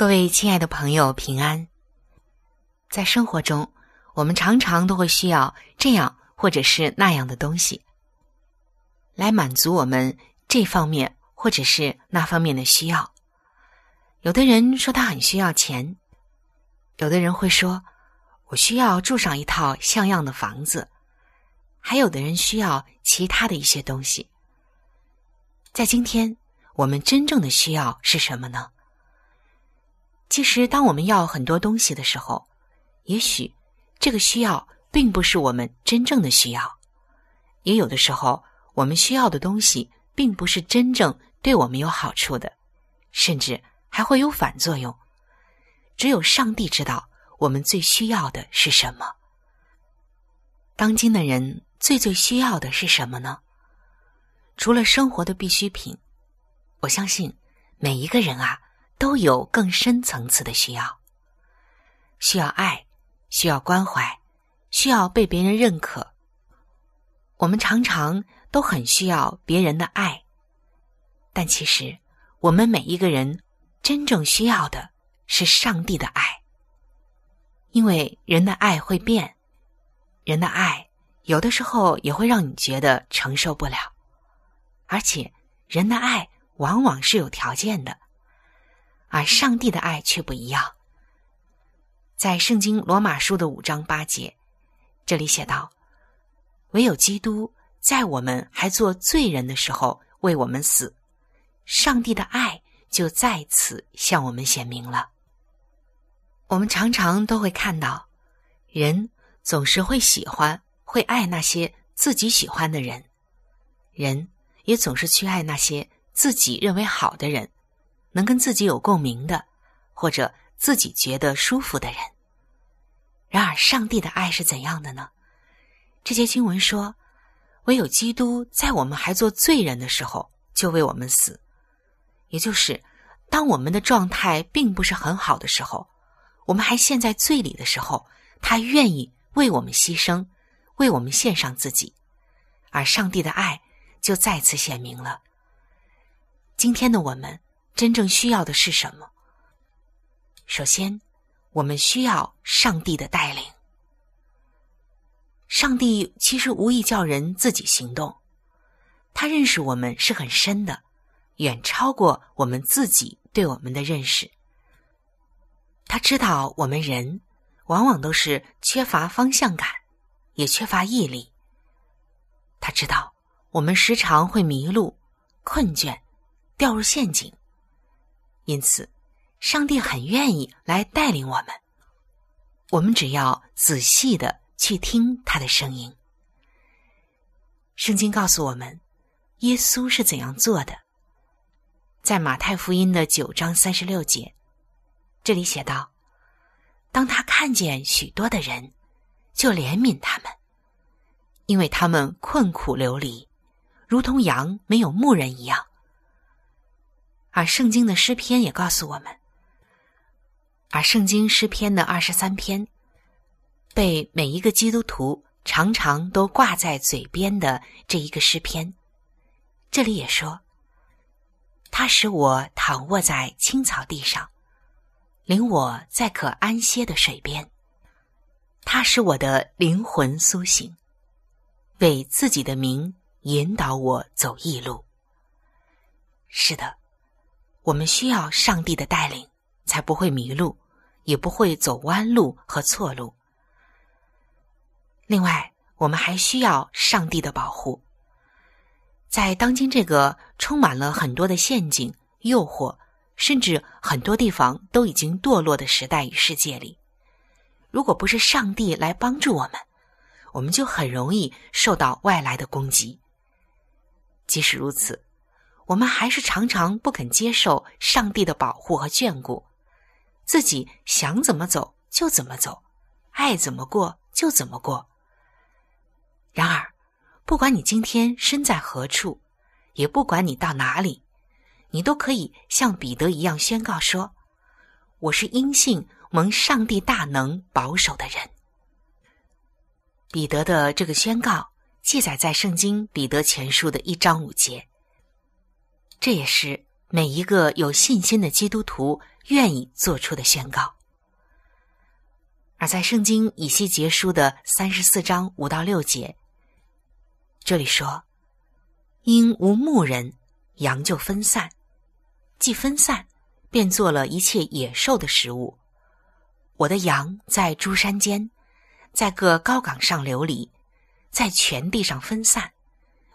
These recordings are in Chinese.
各位亲爱的朋友，平安！在生活中，我们常常都会需要这样或者是那样的东西。来满足我们这方面或者是那方面的需要。有的人说他很需要钱，有的人会说我需要住上一套像样的房子，还有的人需要其他的一些东西。在今天，我们真正的需要是什么呢？其实，当我们要很多东西的时候，也许这个需要并不是我们真正的需要，也有的时候。我们需要的东西，并不是真正对我们有好处的，甚至还会有反作用。只有上帝知道我们最需要的是什么。当今的人最最需要的是什么呢？除了生活的必需品，我相信每一个人啊都有更深层次的需要，需要爱，需要关怀，需要被别人认可。我们常常。都很需要别人的爱，但其实我们每一个人真正需要的是上帝的爱，因为人的爱会变，人的爱有的时候也会让你觉得承受不了，而且人的爱往往是有条件的，而上帝的爱却不一样。在圣经罗马书的五章八节，这里写道：“唯有基督。”在我们还做罪人的时候，为我们死，上帝的爱就在此向我们显明了。我们常常都会看到，人总是会喜欢、会爱那些自己喜欢的人，人也总是去爱那些自己认为好的人，能跟自己有共鸣的，或者自己觉得舒服的人。然而，上帝的爱是怎样的呢？这些经文说。唯有基督在我们还做罪人的时候就为我们死，也就是当我们的状态并不是很好的时候，我们还陷在罪里的时候，他愿意为我们牺牲，为我们献上自己，而上帝的爱就再次显明了。今天的我们真正需要的是什么？首先，我们需要上帝的带领。上帝其实无意叫人自己行动，他认识我们是很深的，远超过我们自己对我们的认识。他知道我们人往往都是缺乏方向感，也缺乏毅力。他知道我们时常会迷路、困倦、掉入陷阱，因此，上帝很愿意来带领我们。我们只要仔细的。去听他的声音。圣经告诉我们，耶稣是怎样做的。在马太福音的九章三十六节，这里写道：“当他看见许多的人，就怜悯他们，因为他们困苦流离，如同羊没有牧人一样。”而圣经的诗篇也告诉我们：“而圣经诗篇的二十三篇，被每一个基督徒常常都挂在嘴边的这一个诗篇，这里也说：“他使我躺卧在青草地上，领我在可安歇的水边。他使我的灵魂苏醒，为自己的名引导我走义路。”是的，我们需要上帝的带领，才不会迷路，也不会走弯路和错路。另外，我们还需要上帝的保护。在当今这个充满了很多的陷阱、诱惑，甚至很多地方都已经堕落的时代与世界里，如果不是上帝来帮助我们，我们就很容易受到外来的攻击。即使如此。我们还是常常不肯接受上帝的保护和眷顾，自己想怎么走就怎么走，爱怎么过就怎么过。然而，不管你今天身在何处，也不管你到哪里，你都可以像彼得一样宣告说：“我是因信蒙上帝大能保守的人。”彼得的这个宣告记载在圣经彼得前书的一章五节。这也是每一个有信心的基督徒愿意做出的宣告。而在圣经以西结书的三十四章五到六节，这里说：“因无牧人，羊就分散；既分散，便做了一切野兽的食物。我的羊在诸山间，在各高岗上流离，在全地上分散，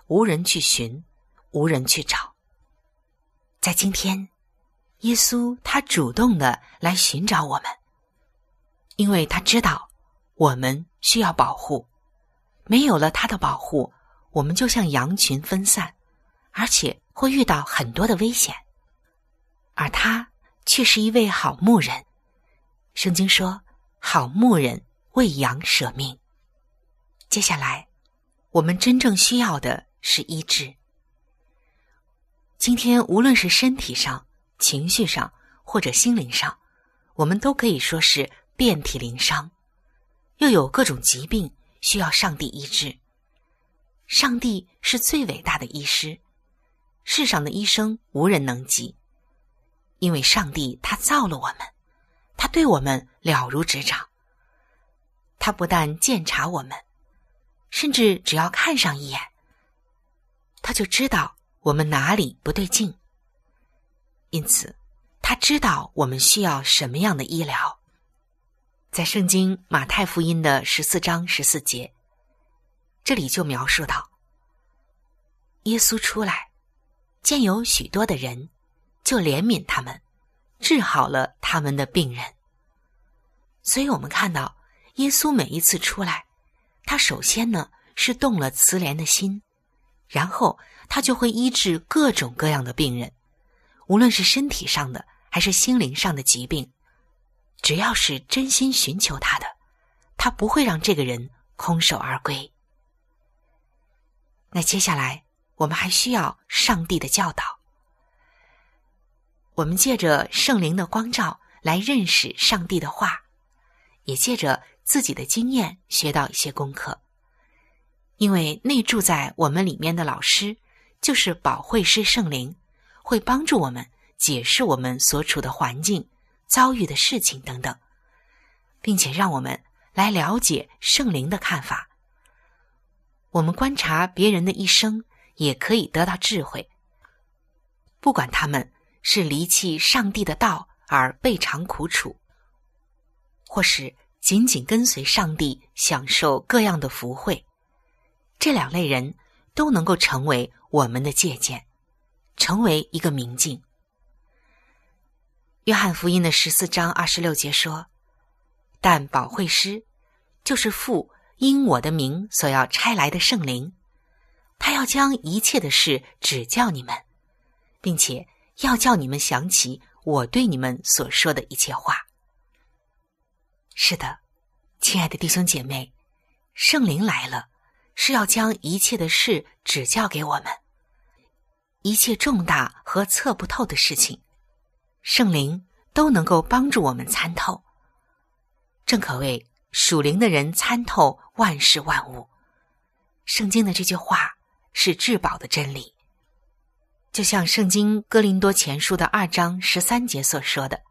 无人去寻，无人去找。”在今天，耶稣他主动的来寻找我们，因为他知道我们需要保护。没有了他的保护，我们就像羊群分散，而且会遇到很多的危险。而他却是一位好牧人。圣经说：“好牧人为羊舍命。”接下来，我们真正需要的是医治。今天，无论是身体上、情绪上或者心灵上，我们都可以说是遍体鳞伤，又有各种疾病需要上帝医治。上帝是最伟大的医师，世上的医生无人能及，因为上帝他造了我们，他对我们了如指掌。他不但鉴察我们，甚至只要看上一眼，他就知道。我们哪里不对劲？因此，他知道我们需要什么样的医疗。在圣经马太福音的十四章十四节，这里就描述到：耶稣出来，见有许多的人，就怜悯他们，治好了他们的病人。所以我们看到，耶稣每一次出来，他首先呢是动了慈怜的心，然后。他就会医治各种各样的病人，无论是身体上的还是心灵上的疾病，只要是真心寻求他的，他不会让这个人空手而归。那接下来，我们还需要上帝的教导，我们借着圣灵的光照来认识上帝的话，也借着自己的经验学到一些功课，因为内住在我们里面的老师。就是保惠师圣灵，会帮助我们解释我们所处的环境、遭遇的事情等等，并且让我们来了解圣灵的看法。我们观察别人的一生，也可以得到智慧。不管他们是离弃上帝的道而倍尝苦楚，或是紧紧跟随上帝享受各样的福惠，这两类人都能够成为。我们的借鉴，成为一个明镜。约翰福音的十四章二十六节说：“但保惠师，就是父因我的名所要差来的圣灵，他要将一切的事指教你们，并且要叫你们想起我对你们所说的一切话。”是的，亲爱的弟兄姐妹，圣灵来了，是要将一切的事指教给我们。一切重大和测不透的事情，圣灵都能够帮助我们参透。正可谓属灵的人参透万事万物。圣经的这句话是至宝的真理，就像圣经哥林多前书的二章十三节所说的：“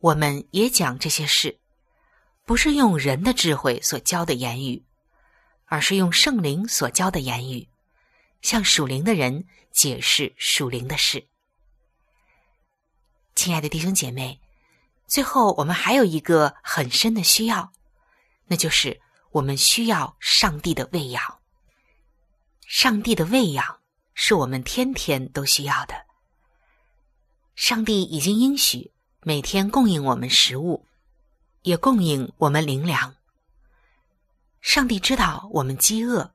我们也讲这些事，不是用人的智慧所教的言语，而是用圣灵所教的言语，向属灵的人解释属灵的事。”亲爱的弟兄姐妹，最后我们还有一个很深的需要，那就是我们需要上帝的喂养。上帝的喂养是我们天天都需要的。上帝已经应许每天供应我们食物，也供应我们灵粮。上帝知道我们饥饿，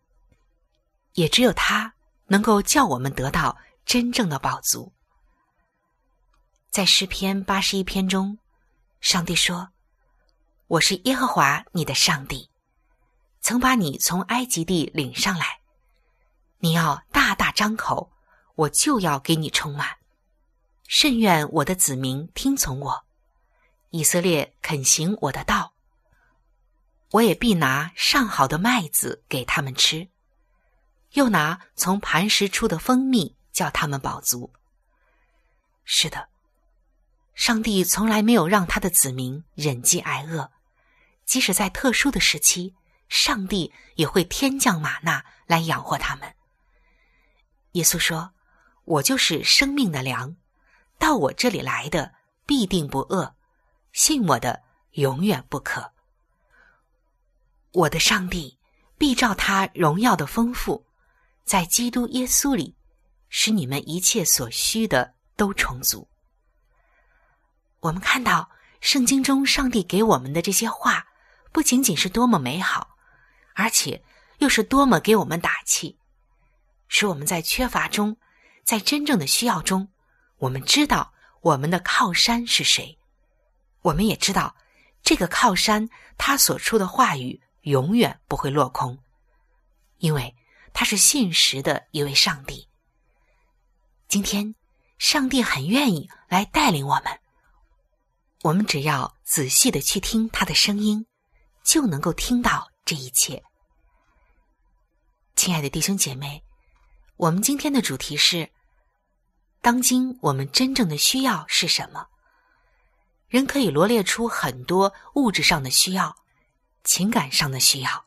也只有他能够叫我们得到真正的饱足。在诗篇八十一篇中，上帝说：“我是耶和华你的上帝，曾把你从埃及地领上来。你要大大张口，我就要给你充满。甚愿我的子民听从我，以色列肯行我的道。我也必拿上好的麦子给他们吃，又拿从磐石出的蜂蜜叫他们饱足。是的。”上帝从来没有让他的子民忍饥挨饿，即使在特殊的时期，上帝也会天降玛纳来养活他们。耶稣说：“我就是生命的粮，到我这里来的必定不饿，信我的永远不渴。我的上帝必照他荣耀的丰富，在基督耶稣里，使你们一切所需的都充足。”我们看到圣经中上帝给我们的这些话，不仅仅是多么美好，而且又是多么给我们打气，使我们在缺乏中，在真正的需要中，我们知道我们的靠山是谁，我们也知道这个靠山他所出的话语永远不会落空，因为他是信实的一位上帝。今天，上帝很愿意来带领我们。我们只要仔细的去听他的声音，就能够听到这一切。亲爱的弟兄姐妹，我们今天的主题是：当今我们真正的需要是什么？人可以罗列出很多物质上的需要、情感上的需要，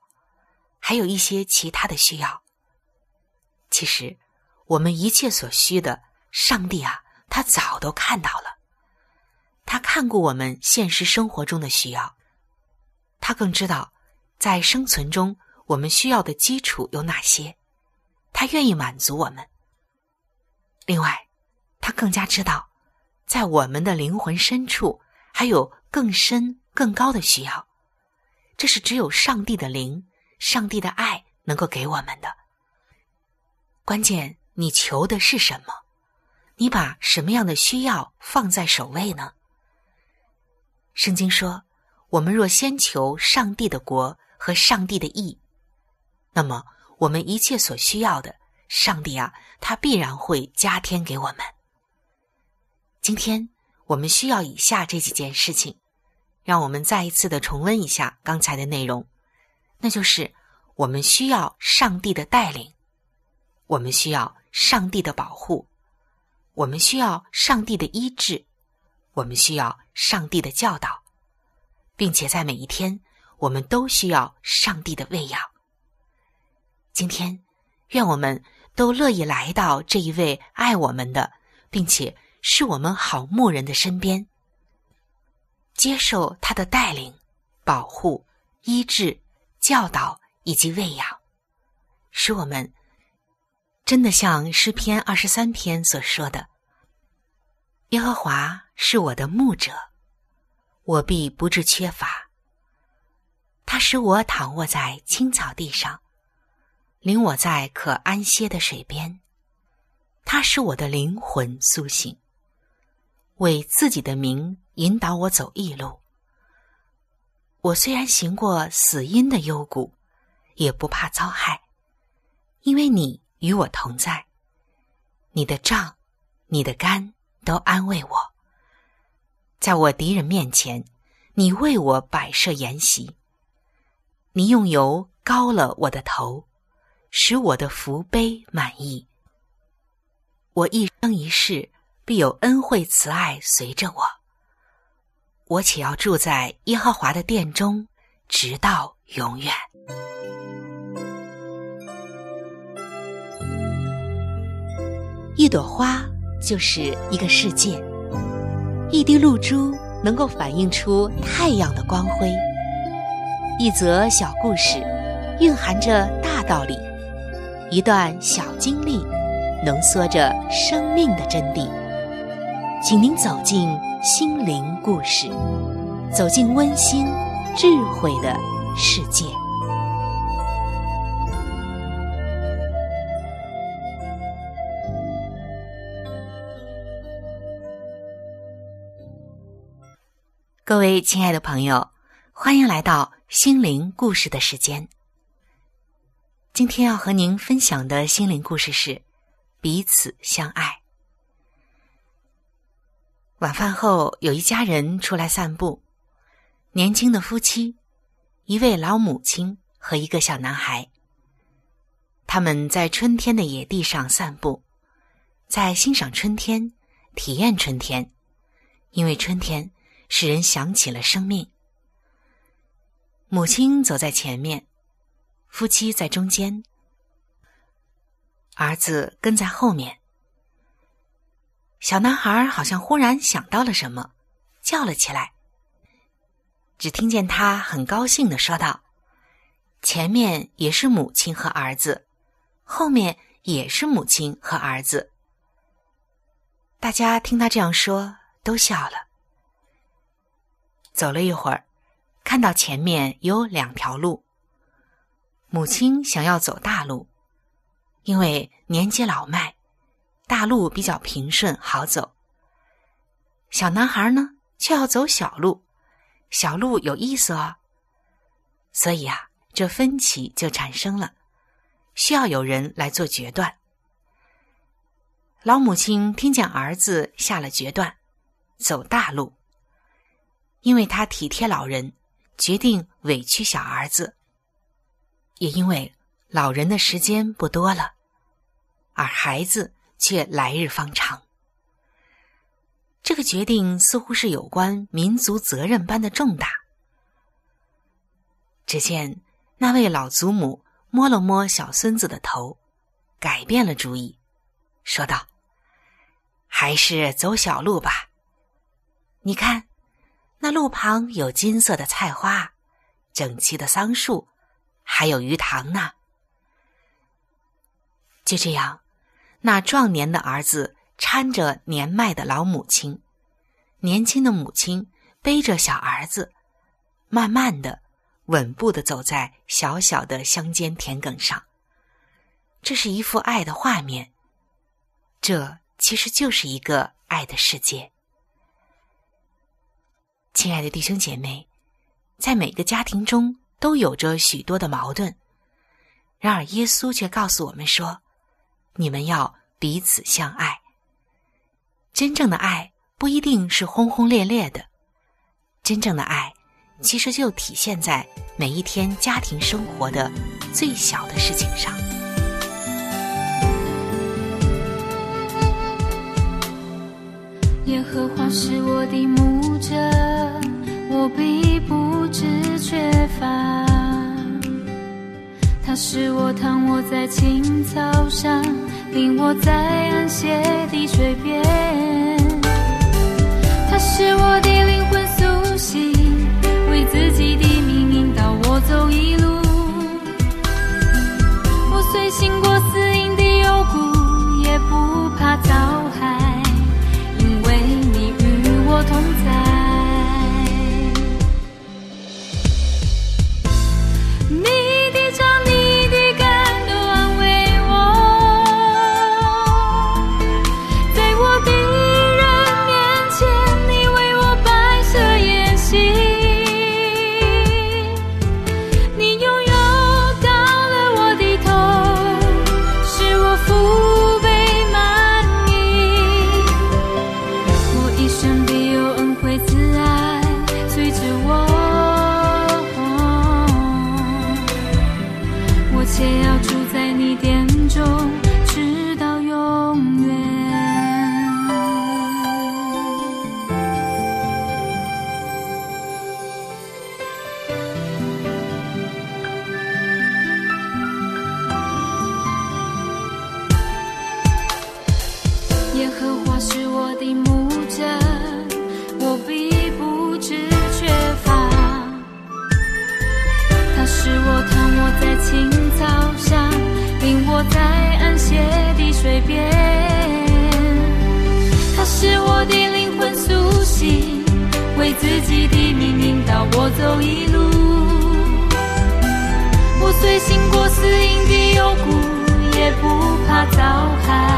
还有一些其他的需要。其实，我们一切所需的，上帝啊，他早都看到了。他看过我们现实生活中的需要，他更知道在生存中我们需要的基础有哪些，他愿意满足我们。另外，他更加知道，在我们的灵魂深处还有更深更高的需要，这是只有上帝的灵、上帝的爱能够给我们的。关键，你求的是什么？你把什么样的需要放在首位呢？圣经说：“我们若先求上帝的国和上帝的义，那么我们一切所需要的，上帝啊，他必然会加添给我们。”今天我们需要以下这几件事情，让我们再一次的重温一下刚才的内容，那就是我们需要上帝的带领，我们需要上帝的保护，我们需要上帝的医治。我们需要上帝的教导，并且在每一天，我们都需要上帝的喂养。今天，愿我们都乐意来到这一位爱我们的，并且是我们好牧人的身边，接受他的带领、保护、医治、教导以及喂养，使我们真的像诗篇二十三篇所说的。耶和华是我的牧者，我必不致缺乏。他使我躺卧在青草地上，领我在可安歇的水边。他使我的灵魂苏醒，为自己的名引导我走义路。我虽然行过死荫的幽谷，也不怕遭害，因为你与我同在。你的杖，你的肝。都安慰我，在我敌人面前，你为我摆设筵席。你用油膏了我的头，使我的福杯满意。我一生一世必有恩惠慈爱随着我。我且要住在耶和华的殿中，直到永远。一朵花就是一个世界，一滴露珠能够反映出太阳的光辉。一则小故事，蕴含着大道理；一段小经历，浓缩着生命的真谛。请您走进心灵故事，走进温馨智慧的世界。各位亲爱的朋友，欢迎来到。心灵故事的时间，今天要和您分享的心灵故事是彼此相爱。晚饭后，有一家人出来散步，年轻的夫妻，一位老母亲和一个小男孩。他们在春天的野地上散步，在欣赏春天，体验春天，因为春天使人想起了生命。母亲走在前面，夫妻在中间，儿子跟在后面。小男孩好像忽然想到了什么，叫了起来。只听见他很高兴的说道：“前面也是母亲和儿子，后面也是母亲和儿子。”大家听他这样说，都笑了。走了一会儿。看到前面有两条路，母亲想要走大路，因为年纪老迈，大路比较平顺好走。小男孩呢，却要走小路，小路有意思哦。所以啊，这分歧就产生了，需要有人来做决断。老母亲听见儿子下了决断，走大路，因为他体贴老人。决定委屈小儿子，也因为老人的时间不多了，而孩子却来日方长。这个决定似乎是有关民族责任般的重大。只见那位老祖母摸了摸小孙子的头，改变了主意，说道：“还是走小路吧，你看。”那路旁有金色的菜花，整齐的桑树，还有鱼塘呢。就这样，那壮年的儿子搀着年迈的老母亲，年轻的母亲背着小儿子，慢慢的、稳步的走在小小的乡间田埂上。这是一幅爱的画面，这其实就是一个爱的世界。亲爱的弟兄姐妹，在每个家庭中都有着许多的矛盾，然而耶稣却告诉我们说：“你们要彼此相爱。”真正的爱不一定是轰轰烈烈的，真正的爱其实就体现在每一天家庭生活的最小的事情上。耶和华是我的牧者。我必不知缺乏，他使我躺卧在青草上，令我在安歇的水边。他是我的灵魂苏醒，为自己的命引导我走一路。我虽行过死荫的幽谷，也不怕遭害，因为你与我同在。早寒。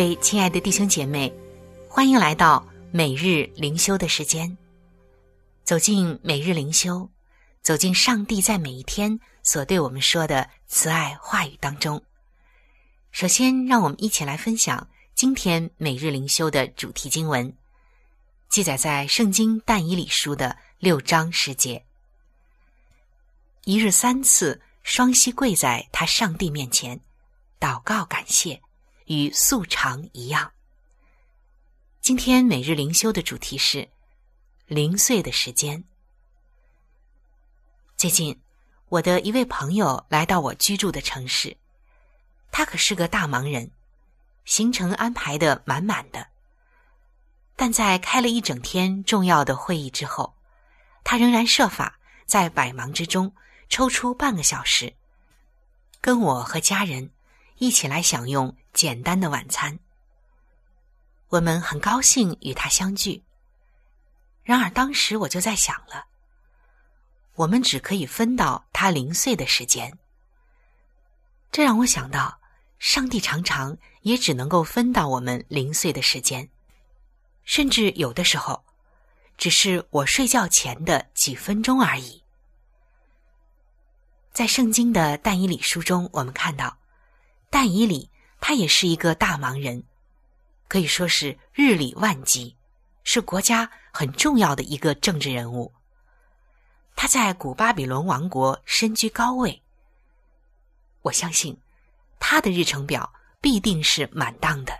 位亲爱的弟兄姐妹，欢迎来到每日灵修的时间。走进每日灵修，走进上帝在每一天所对我们说的慈爱话语当中。首先，让我们一起来分享今天每日灵修的主题经文，记载在《圣经但以理书》的六章十节。一日三次，双膝跪在他上帝面前，祷告感谢。与素常一样。今天每日灵修的主题是零碎的时间。最近，我的一位朋友来到我居住的城市，他可是个大忙人，行程安排的满满的。但在开了一整天重要的会议之后，他仍然设法在百忙之中抽出半个小时，跟我和家人一起来享用。简单的晚餐，我们很高兴与他相聚。然而，当时我就在想了，我们只可以分到他零碎的时间。这让我想到，上帝常常也只能够分到我们零碎的时间，甚至有的时候，只是我睡觉前的几分钟而已。在圣经的但以理书中，我们看到但以理。他也是一个大忙人，可以说是日理万机，是国家很重要的一个政治人物。他在古巴比伦王国身居高位，我相信他的日程表必定是满当的。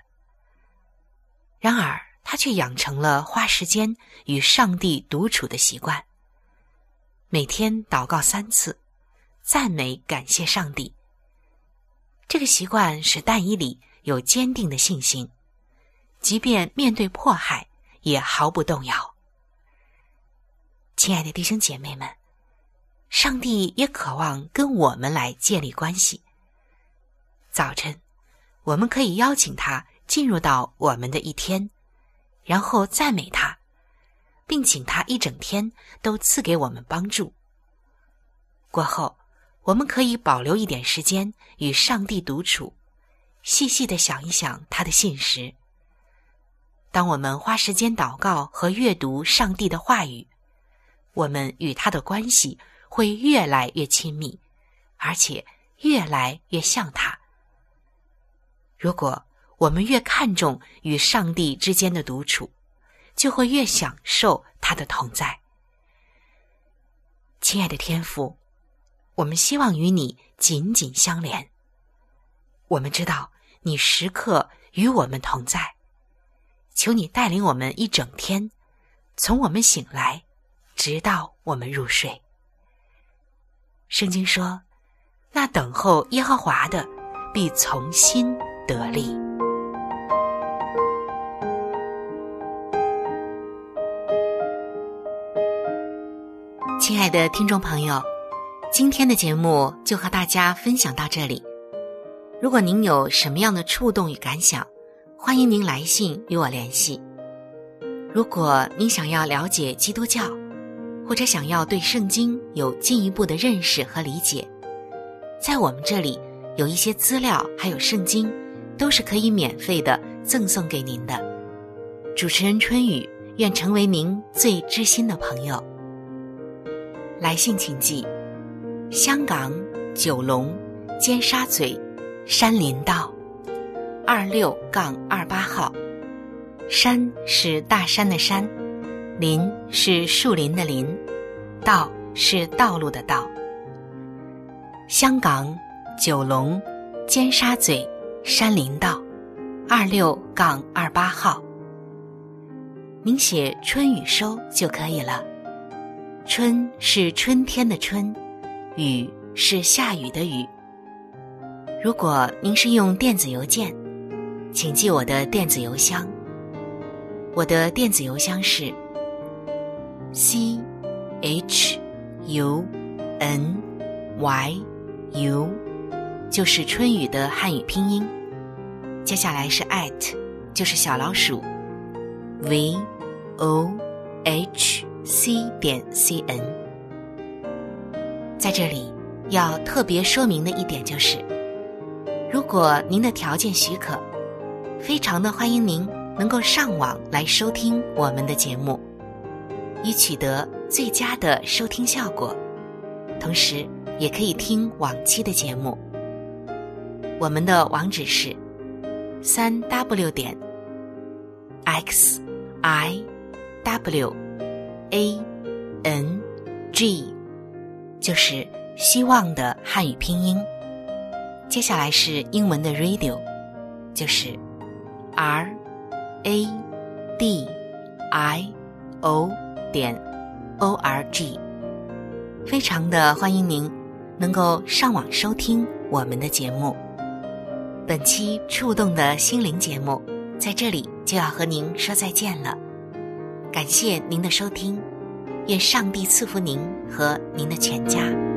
然而，他却养成了花时间与上帝独处的习惯，每天祷告三次，赞美感谢上帝。这个习惯使但伊里有坚定的信心，即便面对迫害也毫不动摇。亲爱的弟兄姐妹们，上帝也渴望跟我们来建立关系。早晨，我们可以邀请他进入到我们的一天，然后赞美他，并请他一整天都赐给我们帮助。过后。我们可以保留一点时间与上帝独处，细细的想一想他的信实。当我们花时间祷告和阅读上帝的话语，我们与他的关系会越来越亲密，而且越来越像他。如果我们越看重与上帝之间的独处，就会越享受他的同在。亲爱的天父。我们希望与你紧紧相连。我们知道你时刻与我们同在，求你带领我们一整天，从我们醒来，直到我们入睡。圣经说：“那等候耶和华的，必从心得力。”亲爱的听众朋友，今天的节目就和大家分享到这里。如果您有什么样的触动与感想，欢迎您来信与我联系。如果您想要了解基督教，或者想要对圣经有进一步的认识和理解，在我们这里有一些资料，还有圣经，都是可以免费的赠送给您的。主持人春雨愿成为您最知心的朋友。来信请寄：香港九龙尖沙咀山林道二六杠二八号。山是大山的山，林是树林的林，道是道路的道。香港九龙尖沙咀山林道二六杠二八号。您写“春雨收”就可以了。春是春天的春，雨是下雨的雨。如果您是用电子邮件，请记我的电子邮箱。我的电子邮箱是 c h u n y u，就是春雨的汉语拼音。接下来是 at，就是小老鼠 v o h。c 点 c n，在这里要特别说明的一点就是，如果您的条件许可，非常的欢迎您能够上网来收听我们的节目，以取得最佳的收听效果。同时，也可以听往期的节目。我们的网址是三 w 点 x i w。a n g 就是希望的汉语拼音。接下来是英文的 radio，就是 r a d i o 点 o r g。非常的欢迎您能够上网收听我们的节目。本期触动的心灵节目在这里就要和您说再见了。感谢您的收听，愿上帝赐福您和您的全家。